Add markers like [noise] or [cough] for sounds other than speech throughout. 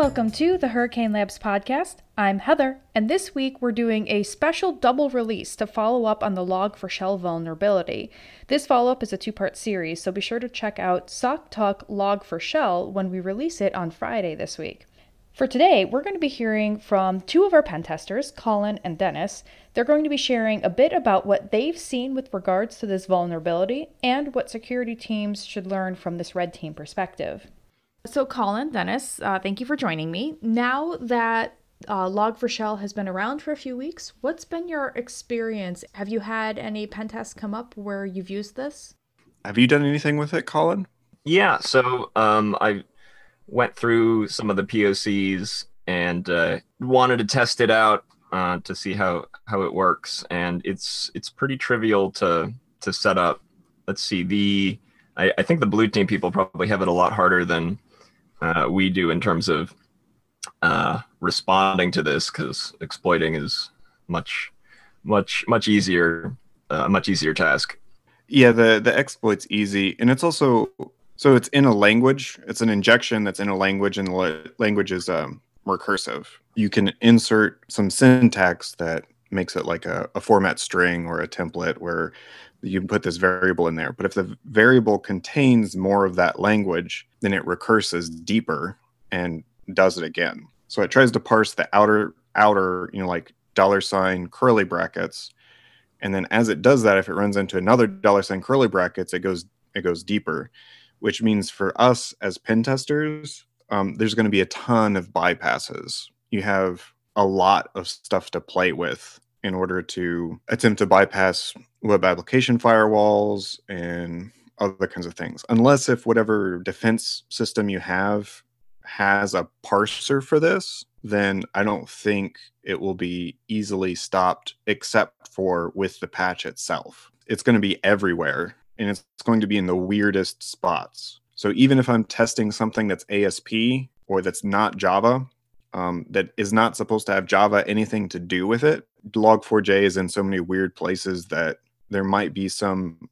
Welcome to the Hurricane Labs podcast. I'm Heather, and this week we're doing a special double release to follow up on the Log4Shell vulnerability. This follow up is a two part series, so be sure to check out SOC Talk Log4Shell when we release it on Friday this week. For today, we're going to be hearing from two of our pen testers, Colin and Dennis. They're going to be sharing a bit about what they've seen with regards to this vulnerability and what security teams should learn from this red team perspective. So, Colin, Dennis, uh, thank you for joining me. Now that uh, Log4Shell has been around for a few weeks, what's been your experience? Have you had any pen tests come up where you've used this? Have you done anything with it, Colin? Yeah, so um, I went through some of the POCs and uh, wanted to test it out uh, to see how how it works, and it's it's pretty trivial to to set up. Let's see the I, I think the blue team people probably have it a lot harder than uh, we do in terms of uh, responding to this because exploiting is much much much easier a uh, much easier task. Yeah the the exploit's easy and it's also so it's in a language it's an injection that's in a language and the language is um, recursive. You can insert some syntax that makes it like a, a format string or a template where you can put this variable in there. But if the variable contains more of that language, then it recurses deeper and does it again. So it tries to parse the outer outer, you know, like dollar sign curly brackets. And then as it does that, if it runs into another dollar sign curly brackets, it goes it goes deeper, which means for us as pen testers, um, there's going to be a ton of bypasses. You have a lot of stuff to play with in order to attempt to bypass web application firewalls and other kinds of things. Unless if whatever defense system you have has a parser for this, then I don't think it will be easily stopped except for with the patch itself. It's going to be everywhere and it's going to be in the weirdest spots. So even if I'm testing something that's ASP or that's not Java, um, that is not supposed to have Java anything to do with it, Log4j is in so many weird places that there might be some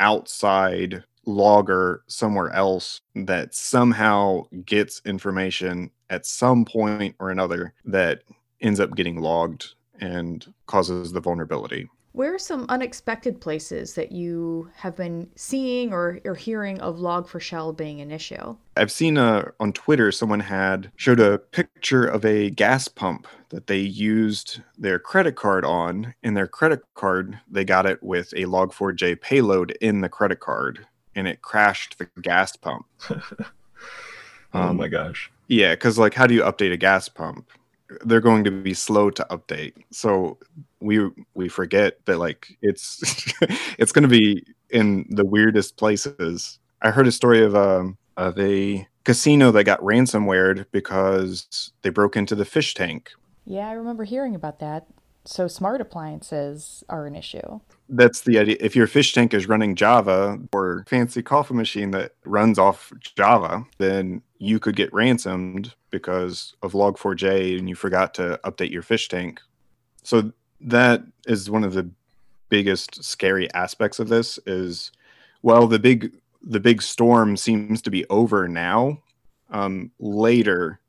outside logger somewhere else that somehow gets information at some point or another that ends up getting logged and causes the vulnerability. Where are some unexpected places that you have been seeing or, or hearing of Log4Shell being an issue? I've seen uh, on Twitter someone had showed a picture of a gas pump that they used their credit card on. In their credit card, they got it with a Log4j payload in the credit card, and it crashed the gas pump. [laughs] oh um, my gosh! Yeah, because like, how do you update a gas pump? they're going to be slow to update. So we we forget that like it's [laughs] it's going to be in the weirdest places. I heard a story of um of a casino that got ransomware because they broke into the fish tank. Yeah, I remember hearing about that. So smart appliances are an issue. That's the idea. If your fish tank is running Java or fancy coffee machine that runs off Java, then you could get ransomed because of log4j and you forgot to update your fish tank. So that is one of the biggest scary aspects of this is well the big the big storm seems to be over now. Um, later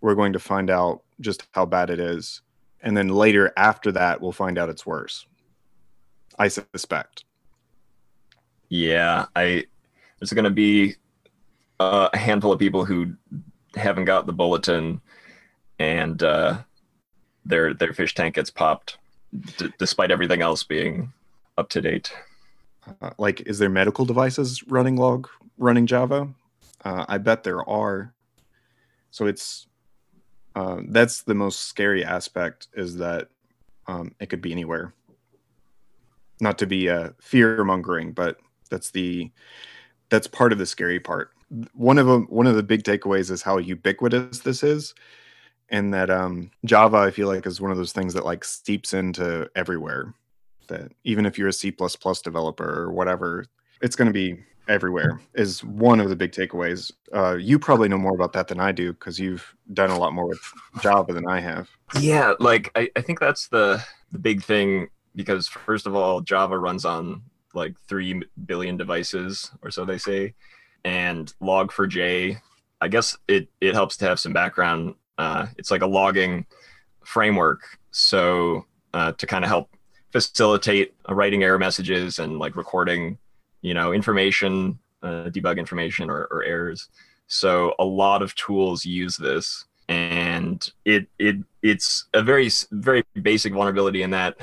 we're going to find out just how bad it is. And then later after that we'll find out it's worse. I suspect. Yeah, I there's going to be a handful of people who haven't got the bulletin, and uh, their their fish tank gets popped, d- despite everything else being up to date. Uh, like, is there medical devices running log running Java? Uh, I bet there are. So it's uh, that's the most scary aspect is that um, it could be anywhere. Not to be uh, fear mongering, but that's the that's part of the scary part one of them one of the big takeaways is how ubiquitous this is and that um, java i feel like is one of those things that like steeps into everywhere that even if you're a c++ developer or whatever it's going to be everywhere is one of the big takeaways uh, you probably know more about that than i do because you've done a lot more with java than i have yeah like I, I think that's the the big thing because first of all java runs on like 3 billion devices or so they say and log4j I guess it it helps to have some background. Uh, it's like a logging framework, so uh, to kind of help facilitate writing error messages and like recording, you know, information, uh, debug information or, or errors. So a lot of tools use this, and it it it's a very very basic vulnerability in that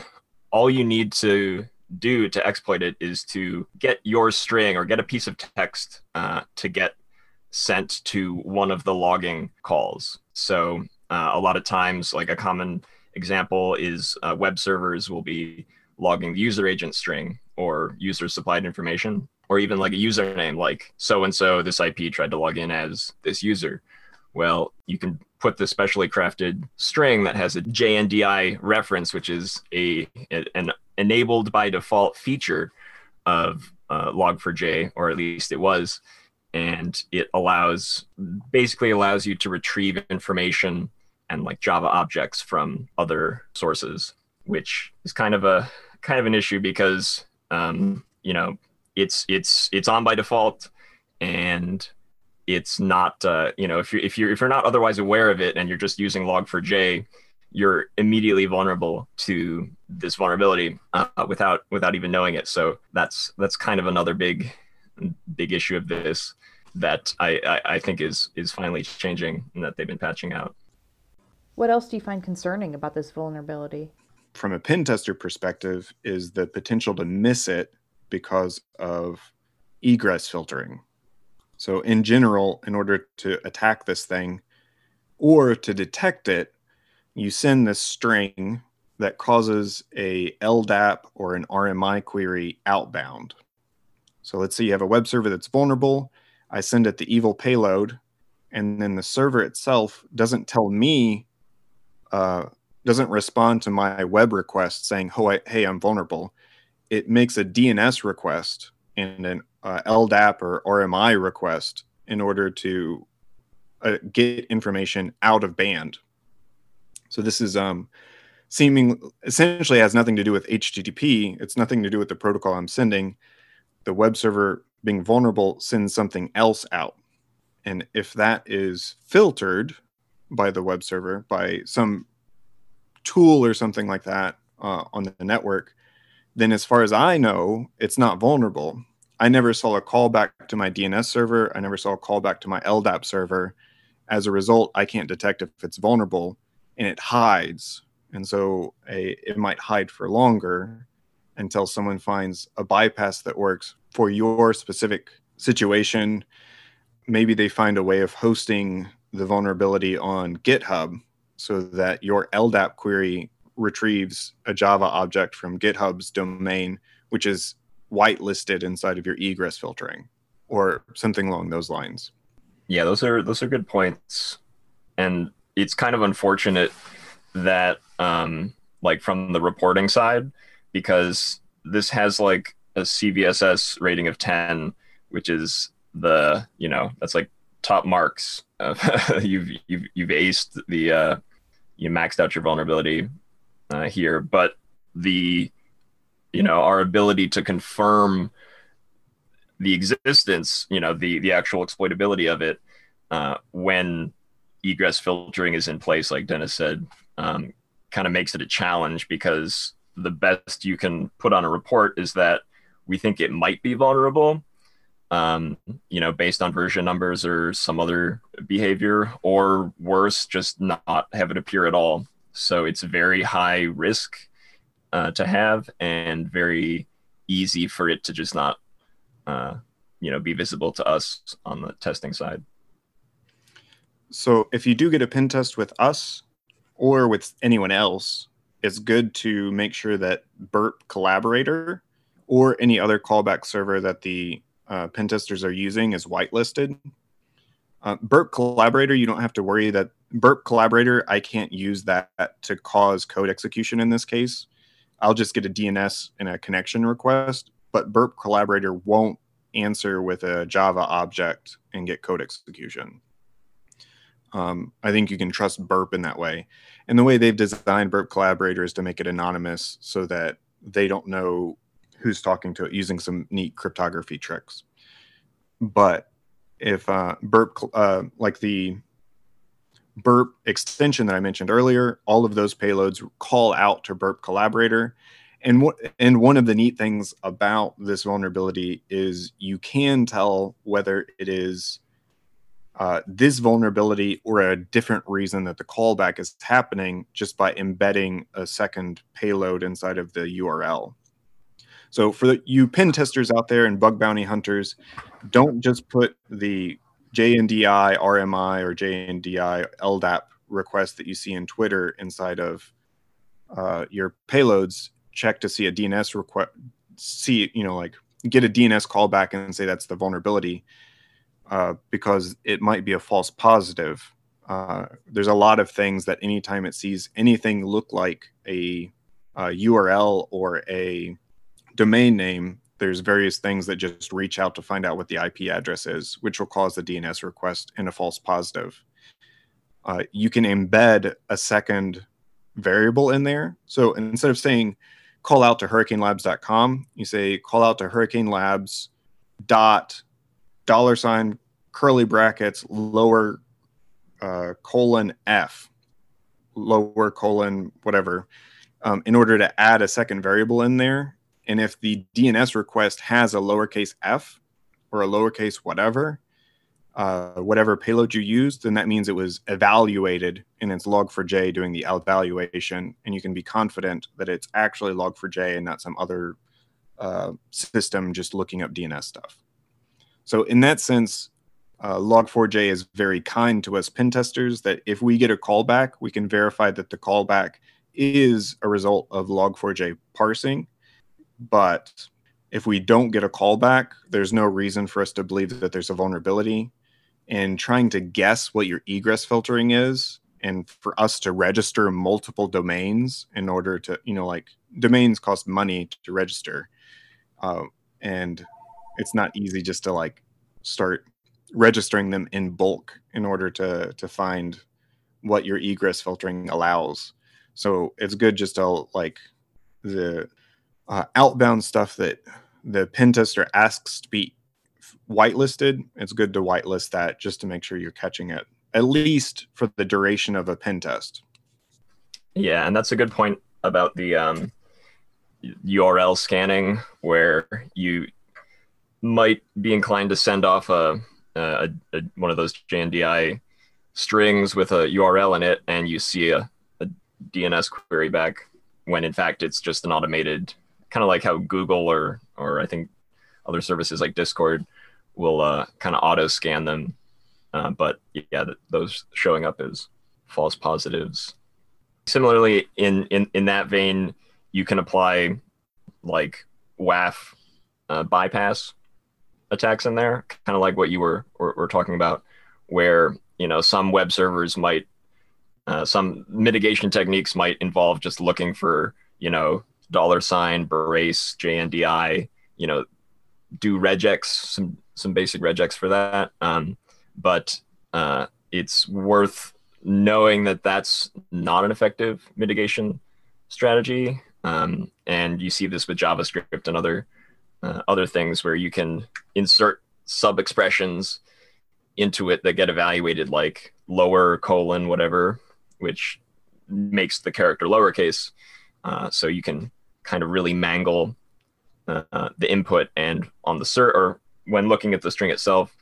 all you need to do to exploit it is to get your string or get a piece of text uh, to get sent to one of the logging calls. So uh, a lot of times, like a common example is uh, web servers will be logging the user agent string or user supplied information, or even like a username, like so and so this IP tried to log in as this user. Well, you can put the specially crafted string that has a JNDI reference, which is a an enabled by default feature of uh, Log4j, or at least it was, and it allows basically allows you to retrieve information and like Java objects from other sources, which is kind of a kind of an issue because um, you know it's it's it's on by default and it's not uh, you know if you're if you're if you're not otherwise aware of it and you're just using log4j you're immediately vulnerable to this vulnerability uh, without without even knowing it. So that's that's kind of another big big issue of this that I, I, I think is is finally changing and that they've been patching out. What else do you find concerning about this vulnerability? From a pen tester perspective is the potential to miss it because of egress filtering. So, in general, in order to attack this thing or to detect it, you send this string that causes a LDAP or an RMI query outbound. So, let's say you have a web server that's vulnerable. I send it the evil payload, and then the server itself doesn't tell me, uh, doesn't respond to my web request saying, oh, I, hey, I'm vulnerable. It makes a DNS request and an uh, LDAP or RMI request in order to uh, get information out of band. So this is um, seeming essentially has nothing to do with HTTP. It's nothing to do with the protocol I'm sending. The web server being vulnerable sends something else out. And if that is filtered by the web server, by some tool or something like that uh, on the network, then as far as I know, it's not vulnerable. I never saw a callback to my DNS server. I never saw a callback to my LDAP server. As a result, I can't detect if it's vulnerable and it hides. And so a, it might hide for longer until someone finds a bypass that works for your specific situation. Maybe they find a way of hosting the vulnerability on GitHub so that your LDAP query retrieves a Java object from GitHub's domain, which is whitelisted inside of your egress filtering or something along those lines. Yeah, those are those are good points. And it's kind of unfortunate that um like from the reporting side because this has like a CVSS rating of 10 which is the, you know, that's like top marks. [laughs] you've you've you've aced the uh you maxed out your vulnerability uh, here, but the you know our ability to confirm the existence you know the the actual exploitability of it uh, when egress filtering is in place like dennis said um, kind of makes it a challenge because the best you can put on a report is that we think it might be vulnerable um, you know based on version numbers or some other behavior or worse just not have it appear at all. So it's very high risk uh, to have and very easy for it to just not uh, you know be visible to us on the testing side. So if you do get a pen test with us or with anyone else it's good to make sure that burp collaborator or any other callback server that the uh, pen testers are using is whitelisted uh, burp collaborator you don't have to worry that burp collaborator i can't use that to cause code execution in this case I'll just get a DNS and a connection request, but Burp Collaborator won't answer with a Java object and get code execution. Um, I think you can trust Burp in that way. And the way they've designed Burp Collaborator is to make it anonymous so that they don't know who's talking to it using some neat cryptography tricks. But if uh, burp uh, like the burp extension that I mentioned earlier, all of those payloads call out to burp collaborator. And what and one of the neat things about this vulnerability is you can tell whether it is uh, this vulnerability or a different reason that the callback is happening just by embedding a second payload inside of the URL. So for the, you pen testers out there and bug bounty hunters, don't just put the JNDI RMI or JNDI LDAP request that you see in Twitter inside of uh, your payloads. Check to see a DNS request, see you know like get a DNS callback and say that's the vulnerability uh, because it might be a false positive. Uh, there's a lot of things that anytime it sees anything look like a, a URL or a domain name, there's various things that just reach out to find out what the IP address is, which will cause the DNS request in a false positive. Uh, you can embed a second variable in there. So instead of saying call out to hurricanelabs.com, you say call out to hurricane labs dot dollar sign curly brackets lower uh, colon f lower colon whatever um, in order to add a second variable in there. And if the dns request has a lowercase f or a lowercase whatever uh, whatever payload you used then that means it was evaluated in its log4j doing the evaluation. And you can be confident that it's actually log4j and not some other uh, system just looking up dns stuff so in that sense, uh, Log4j is very kind to us pen testers that if we get a callback, we can verify that the callback is a result of Log4j parsing. But if we don't get a callback, there's no reason for us to believe that there's a vulnerability. And trying to guess what your egress filtering is, and for us to register multiple domains in order to, you know, like domains cost money to register. Uh, and it's not easy just to like start registering them in bulk in order to to find what your egress filtering allows. So it's good just to like the uh, outbound stuff that the pen tester asks to be whitelisted. It's good to whitelist that just to make sure you're catching it at least for the duration of a pen test. Yeah, and that's a good point about the um, URL scanning, where you might be inclined to send off a, a, a one of those JNDI strings with a URL in it, and you see a, a DNS query back when in fact it's just an automated kind of like how Google or or I think other services like Discord will uh, kind of auto scan them. Uh, but yeah, th- those showing up as false positives. Similarly, in in in that vein, you can apply like WAF uh, bypass attacks in there, kind of like what you were, were, were talking about, where you know some web servers might, uh, some mitigation techniques might involve just looking for you know dollar sign, brace, JNDI, you know, do regex, some some basic regex for that. Um, but uh, it's worth knowing that that's not an effective mitigation strategy. Um, and you see this with JavaScript and other uh, other things where you can insert sub expressions into it that get evaluated like lower colon whatever, which makes the character lowercase. Uh, so you can kind of really mangle uh, the input and on the cert or when looking at the string itself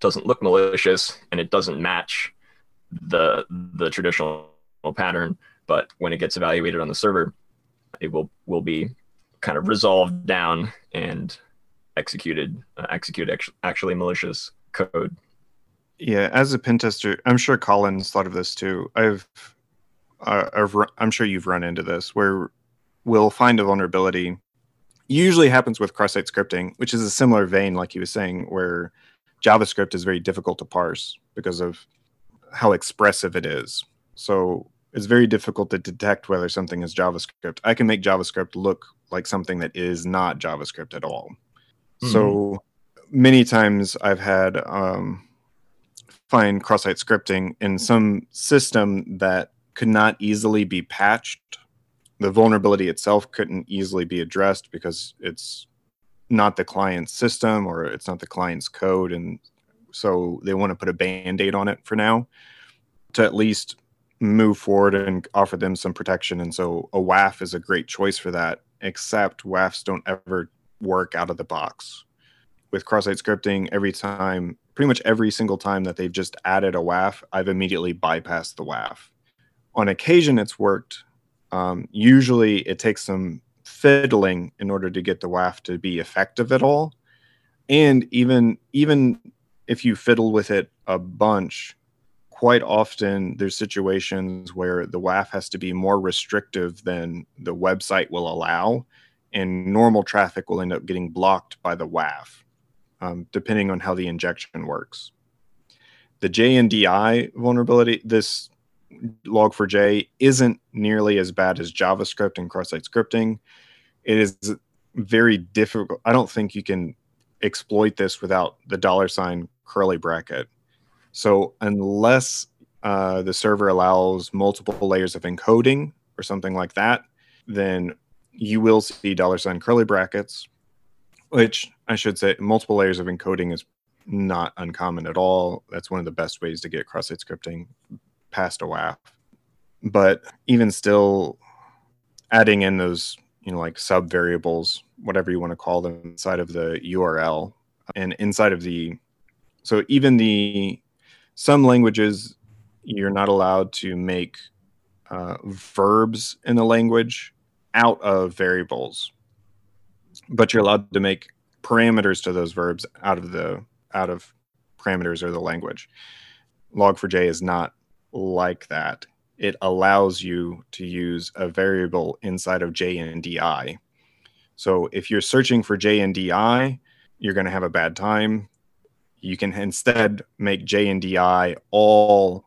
doesn't look malicious and it doesn't match the the traditional pattern but when it gets evaluated on the server it will will be kind of resolved down and executed uh, actually, actually malicious code. Yeah, as a pen tester, I'm sure Colin's thought of this too. I've, uh, I've run, I'm sure you've run into this where we'll find a vulnerability. Usually happens with cross-site scripting, which is a similar vein, like he was saying, where JavaScript is very difficult to parse because of how expressive it is. So it's very difficult to detect whether something is JavaScript. I can make JavaScript look like something that is not JavaScript at all. Mm-hmm. So many times I've had um, find cross-site scripting in some system that could not easily be patched. The vulnerability itself couldn't easily be addressed because it's not the client's system or it's not the client's code, and so they want to put a band-aid on it for now to at least move forward and offer them some protection. And so a WAF is a great choice for that, except WAFs don't ever work out of the box. With cross-site scripting, every time, pretty much every single time that they've just added a WAF, I've immediately bypassed the WAF. On occasion, it's worked. Um, usually, it takes some fiddling in order to get the WAF to be effective at all. And even even if you fiddle with it a bunch, quite often there's situations where the WAF has to be more restrictive than the website will allow, and normal traffic will end up getting blocked by the WAF, um, depending on how the injection works. The JNDI vulnerability, this log4j, isn't nearly as bad as JavaScript and cross-site scripting. It is very difficult. I don't think you can exploit this without the dollar sign curly bracket so unless uh, the server allows multiple layers of encoding or something like that, then you will see dollar sign curly brackets, which I should say multiple layers of encoding is not uncommon at all. That's one of the best ways to get cross-site scripting past a WAF. But even still, adding in those, you know, like sub variables, whatever you want to call them, inside of the URL and inside of the, so even the some languages you're not allowed to make uh, verbs in the language out of variables but you're allowed to make parameters to those verbs out of the out of parameters or the language. Log4j is not like that. It allows you to use a variable inside of jndi so if you're searching for jndi you're going to have a bad time you can instead make J and DI all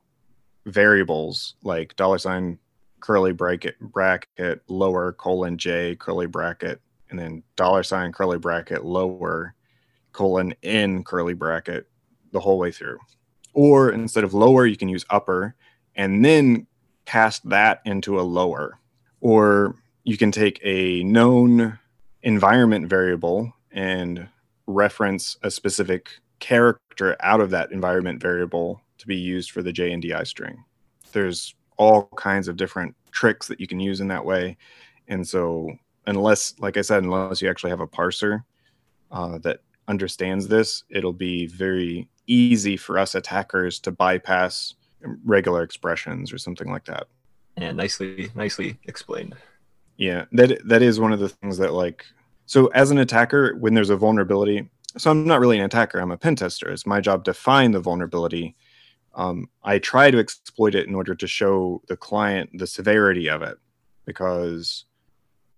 variables like dollar sign curly bracket bracket lower colon J curly bracket and then dollar sign curly bracket lower colon in curly bracket the whole way through. Or instead of lower, you can use upper and then cast that into a lower. Or you can take a known environment variable and reference a specific character out of that environment variable to be used for the JNDI string. There's all kinds of different tricks that you can use in that way. And so, unless, like I said, unless you actually have a parser uh, that understands this, it'll be very easy for us attackers to bypass regular expressions or something like that. Yeah, nicely, nicely explained. Yeah, that that is one of the things that like. So, as an attacker, when there's a vulnerability, so I'm not really an attacker. I'm a pen tester. It's my job to find the vulnerability. Um, I try to exploit it in order to show the client the severity of it, because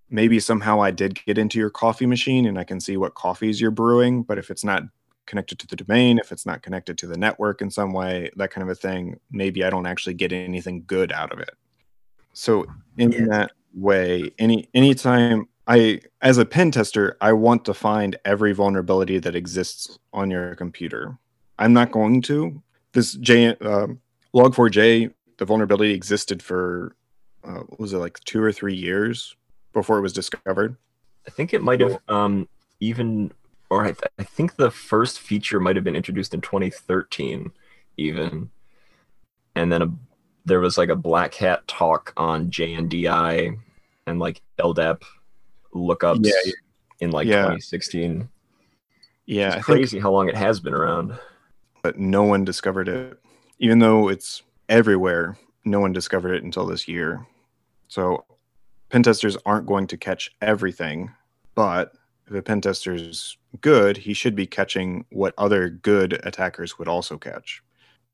maybe somehow I did get into your coffee machine and I can see what coffees you're brewing. But if it's not connected to the domain, if it's not connected to the network in some way, that kind of a thing, maybe I don't actually get anything good out of it. So in yeah. that way, any anytime I, as a pen tester, I want to find every vulnerability that exists on your computer. I'm not going to. This J, uh, Log4j, the vulnerability existed for, uh, was it like two or three years before it was discovered? I think it might have um, even, or I, th- I think the first feature might have been introduced in 2013, even. And then a, there was like a black hat talk on JNDI and like LDAP lookups yeah, in like yeah. 2016. Yeah, it's crazy think, how long it has been around. But no one discovered it, even though it's everywhere. No one discovered it until this year. So, pen testers aren't going to catch everything, but if a pen tester is good, he should be catching what other good attackers would also catch.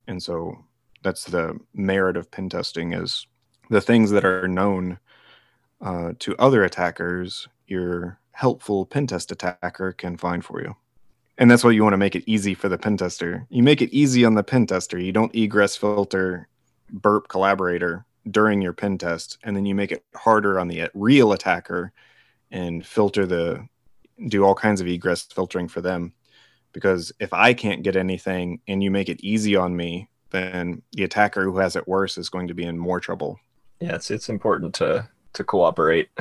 And so that's the merit of pen testing is the things that are known uh, to other attackers, your helpful pen test attacker can find for you. And that's why you want to make it easy for the pen tester. You make it easy on the pen tester. You don't egress filter burp collaborator during your pen test, and then you make it harder on the real attacker and filter the do all kinds of egress filtering for them. Because if I can't get anything and you make it easy on me, then the attacker who has it worse is going to be in more trouble. Yeah, it's it's important to to cooperate. [laughs]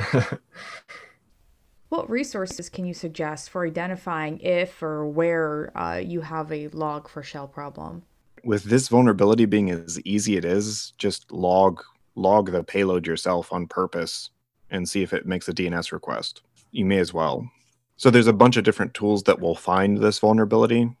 What resources can you suggest for identifying if or where uh, you have a Log4Shell problem? With this vulnerability being as easy it is, just log log the payload yourself on purpose and see if it makes a DNS request. You may as well. So there's a bunch of different tools that will find this vulnerability.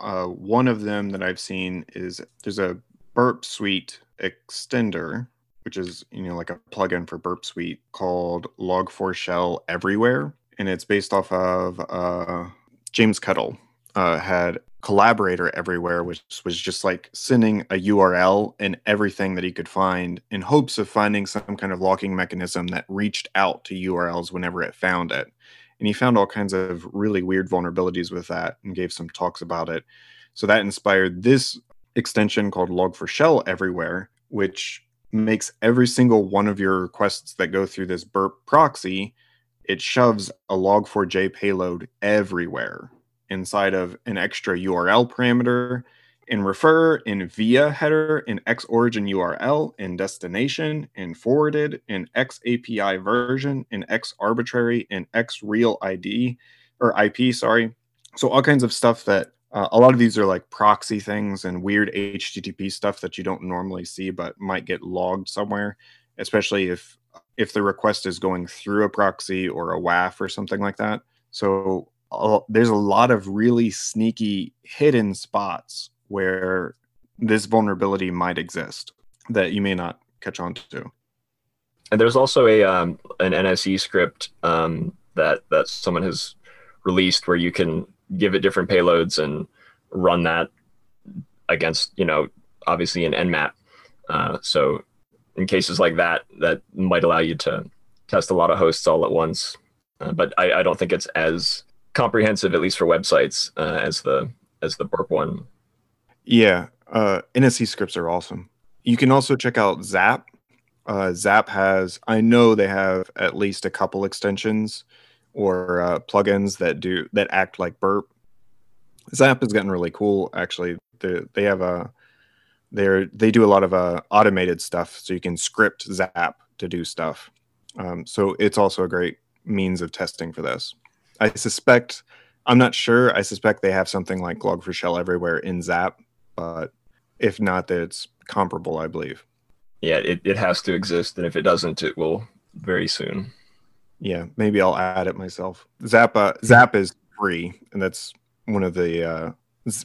Uh, one of them that I've seen is there's a Burp Suite extender, which is you know like a plugin for Burp Suite called Log4Shell Everywhere, and it's based off of uh, James Kettle uh, had collaborator everywhere, which was just like sending a URL and everything that he could find in hopes of finding some kind of locking mechanism that reached out to URLs whenever it found it. And he found all kinds of really weird vulnerabilities with that and gave some talks about it. So that inspired this extension called Log4Shell Everywhere, which makes every single one of your requests that go through this burp proxy, it shoves a log4j payload everywhere inside of an extra URL parameter in refer, in via header, in X origin URL, in destination, in forwarded, in X API version, in X arbitrary, in X real ID or IP, sorry. So all kinds of stuff that uh, a lot of these are like proxy things and weird HTTP stuff that you don't normally see but might get logged somewhere, especially if if the request is going through a proxy or a WAF or something like that. So there's a lot of really sneaky hidden spots where this vulnerability might exist that you may not catch on to. And there's also a um, an NSE script um, that that someone has released where you can give it different payloads and run that against you know obviously an Nmap. Uh, so in cases like that, that might allow you to test a lot of hosts all at once. Uh, but I, I, don't think it's as comprehensive, at least for websites, uh, as the as the burp one. Yeah, uh, NSE scripts are awesome. You can also check out Zap. Uh, Zap has, I know they have at least a couple extensions or uh, plugins that do that act like burp. Zap has gotten really cool. Actually, they they have a they're they do a lot of uh, automated stuff, so you can script Zap to do stuff. Um, so it's also a great means of testing for this. I suspect, I'm not sure. I suspect they have something like Log4Shell everywhere in Zap, but if not, it's comparable, I believe. Yeah, it, it has to exist, and if it doesn't, it will very soon. Yeah, maybe I'll add it myself. Zappa Zap is free, and that's one of the uh,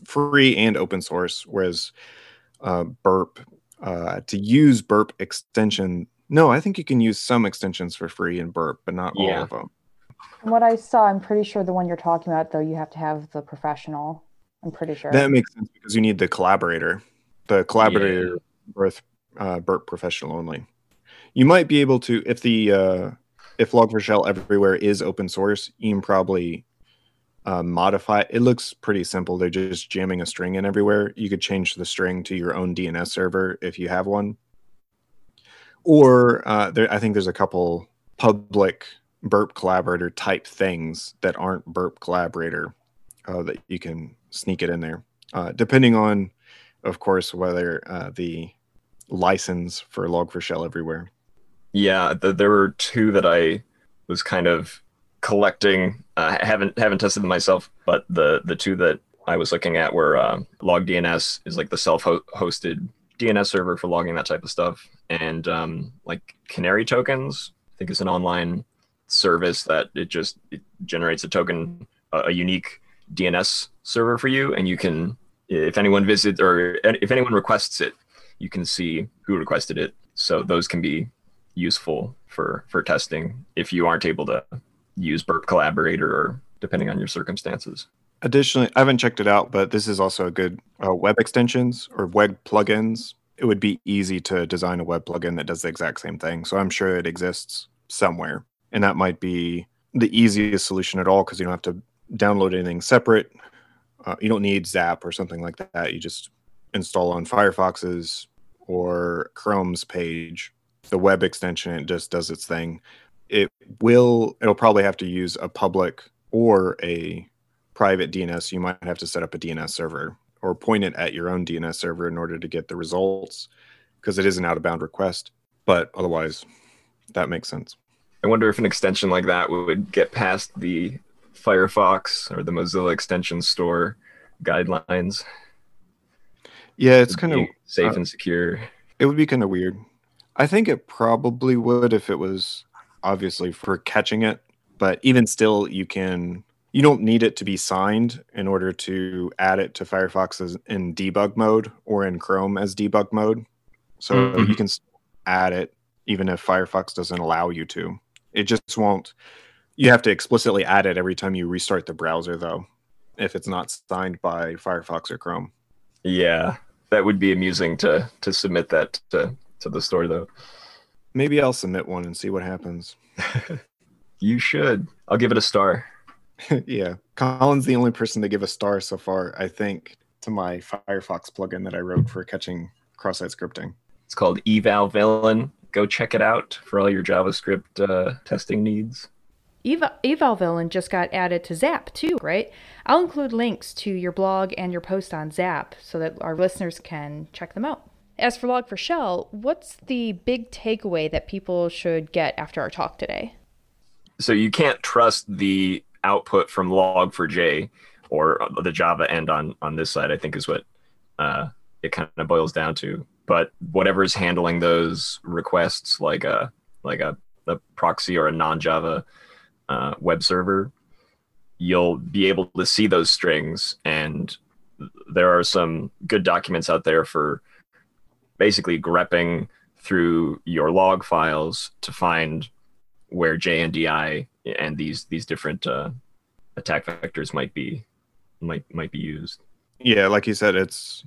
free and open source. Whereas uh, Burp uh, to use Burp extension, no, I think you can use some extensions for free in Burp, but not yeah. all of them. From what I saw, I'm pretty sure the one you're talking about, though, you have to have the professional. I'm pretty sure. That makes sense because you need the collaborator. The collaborator yeah. Burp, uh, Burp professional only. You might be able to, if the uh, if Log4Shell everywhere is open source, you can probably uh, modify. It looks pretty simple. They're just jamming a string in everywhere. You could change the string to your own DNS server if you have one. Or uh, there, I think there's a couple public burp collaborator type things that aren't burp collaborator uh, that you can sneak it in there uh, depending on of course whether uh, the license for log4shell everywhere yeah the, there were two that i was kind of collecting uh, haven't haven't tested them myself but the the two that i was looking at were uh, log dns is like the self-hosted dns server for logging that type of stuff and um, like canary tokens i think it's an online service that it just it generates a token, a, a unique DNS server for you, and you can, if anyone visits or if anyone requests it, you can see who requested it. So those can be useful for for testing if you aren't able to use Burp Collaborator or depending on your circumstances. Additionally, I haven't checked it out, but this is also a good uh, web extensions or web plugins. It would be easy to design a web plugin that does the exact same thing. So I'm sure it exists somewhere and that might be the easiest solution at all because you don't have to download anything separate. Uh, you don't need Zap or something like that. You just install on Firefox's or Chrome's page the web extension. It just does its thing. It will. It'll probably have to use a public or a private DNS. You might have to set up a DNS server or point it at your own DNS server in order to get the results because it is an out of bound request. But otherwise, that makes sense. I wonder if an extension like that would get past the Firefox or the Mozilla Extension Store guidelines. Yeah, it's kind of safe uh, and secure. It would be kind of weird. I think it probably would if it was obviously for catching it, but even still, you can. You don't need it to be signed in order to add it to Firefox as in debug mode or in Chrome as debug mode. So Mhm. you can add it even if Firefox doesn't allow you to. It just won't. You have to explicitly add it every time you restart the browser, though, if it's not signed by Firefox or Chrome. Yeah, that would be amusing to to submit that to to the store though. Maybe I'll submit one and see what happens. [laughs] You should. I'll give it a star. [laughs] yeah, Colin's the only person to give a star so far, I think, to my Firefox plugin that I wrote for catching cross-site scripting. It's called Eval Villain. Go check it out for all your JavaScript uh, testing needs. Eva- Eval Villain just got added to Zap too, right? I'll include links to your blog and your post on Zap so that our listeners can check them out. As for Log4Shell, what's the big takeaway that people should get after our talk today? So you can't trust the output from Log4j or the Java end on on this side. I think is what uh, it kind of boils down to. But whatever is handling those requests, like a like a, a proxy or a non-Java uh, web server, you'll be able to see those strings. And there are some good documents out there for basically grepping through your log files to find where JNDI and these these different uh, attack vectors might be might might be used. Yeah, like you said, it's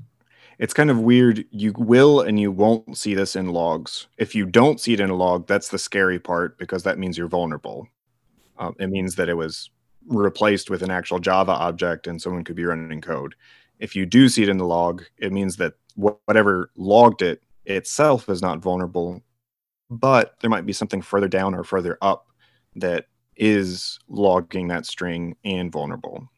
it's kind of weird. You will and you won't see this in logs. If you don't see it in a log, that's the scary part because that means you're vulnerable. Um, it means that it was replaced with an actual Java object and someone could be running code. If you do see it in the log, it means that whatever logged it itself is not vulnerable, but there might be something further down or further up that is logging that string and vulnerable.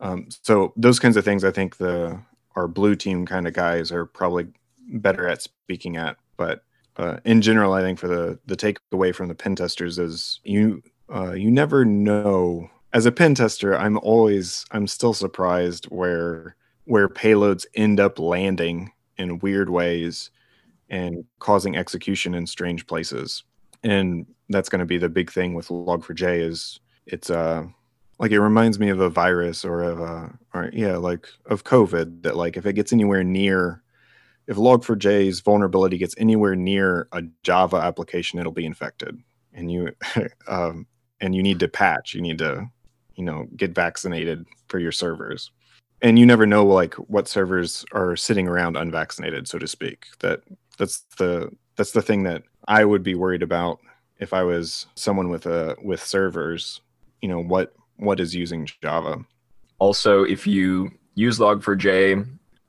Um, so those kinds of things, I think the our blue team kind of guys are probably better at speaking at. But uh, in general, I think for the the takeaway from the pen testers is you uh, you never know. As a pen tester, I'm always I'm still surprised where where payloads end up landing in weird ways and causing execution in strange places. And that's going to be the big thing with Log4j is it's uh like it reminds me of a virus or of a or yeah like of covid that like if it gets anywhere near if log4j's vulnerability gets anywhere near a java application it'll be infected. And you [laughs] um, and you need to patch. You need to you know get vaccinated for your servers and you never know like what servers are sitting around unvaccinated so to speak that that's the that's the thing that i would be worried about if i was someone with a with servers you know what what is using Java. Also, if you use Log4j,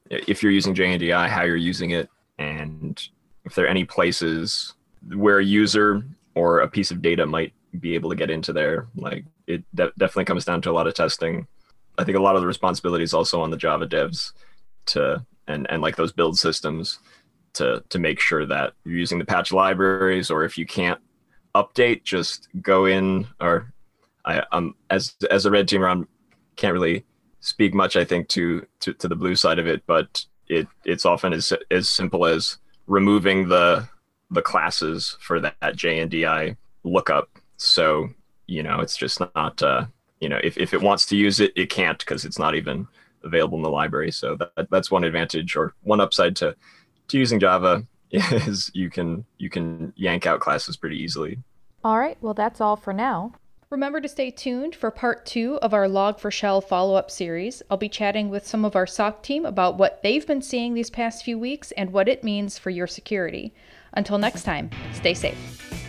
if you're using JNDI, how you're using it, and if there are any places where a user or a piece of data might be able to get into there, like it de- definitely comes down to a lot of testing. I think a lot of the responsibility is also on the Java devs to and and like those build systems to to make sure that you're using the patch libraries, or if you can't update, just go in or I um as as a red teamer, I can't really speak much. I think to, to to the blue side of it, but it it's often as as simple as removing the the classes for that JNDI lookup. So you know, it's just not uh, you know if if it wants to use it, it can't because it's not even available in the library. So that that's one advantage or one upside to to using Java [laughs] is you can you can yank out classes pretty easily. All right, well, that's all for now. Remember to stay tuned for part two of our Log4Shell follow up series. I'll be chatting with some of our SOC team about what they've been seeing these past few weeks and what it means for your security. Until next time, stay safe.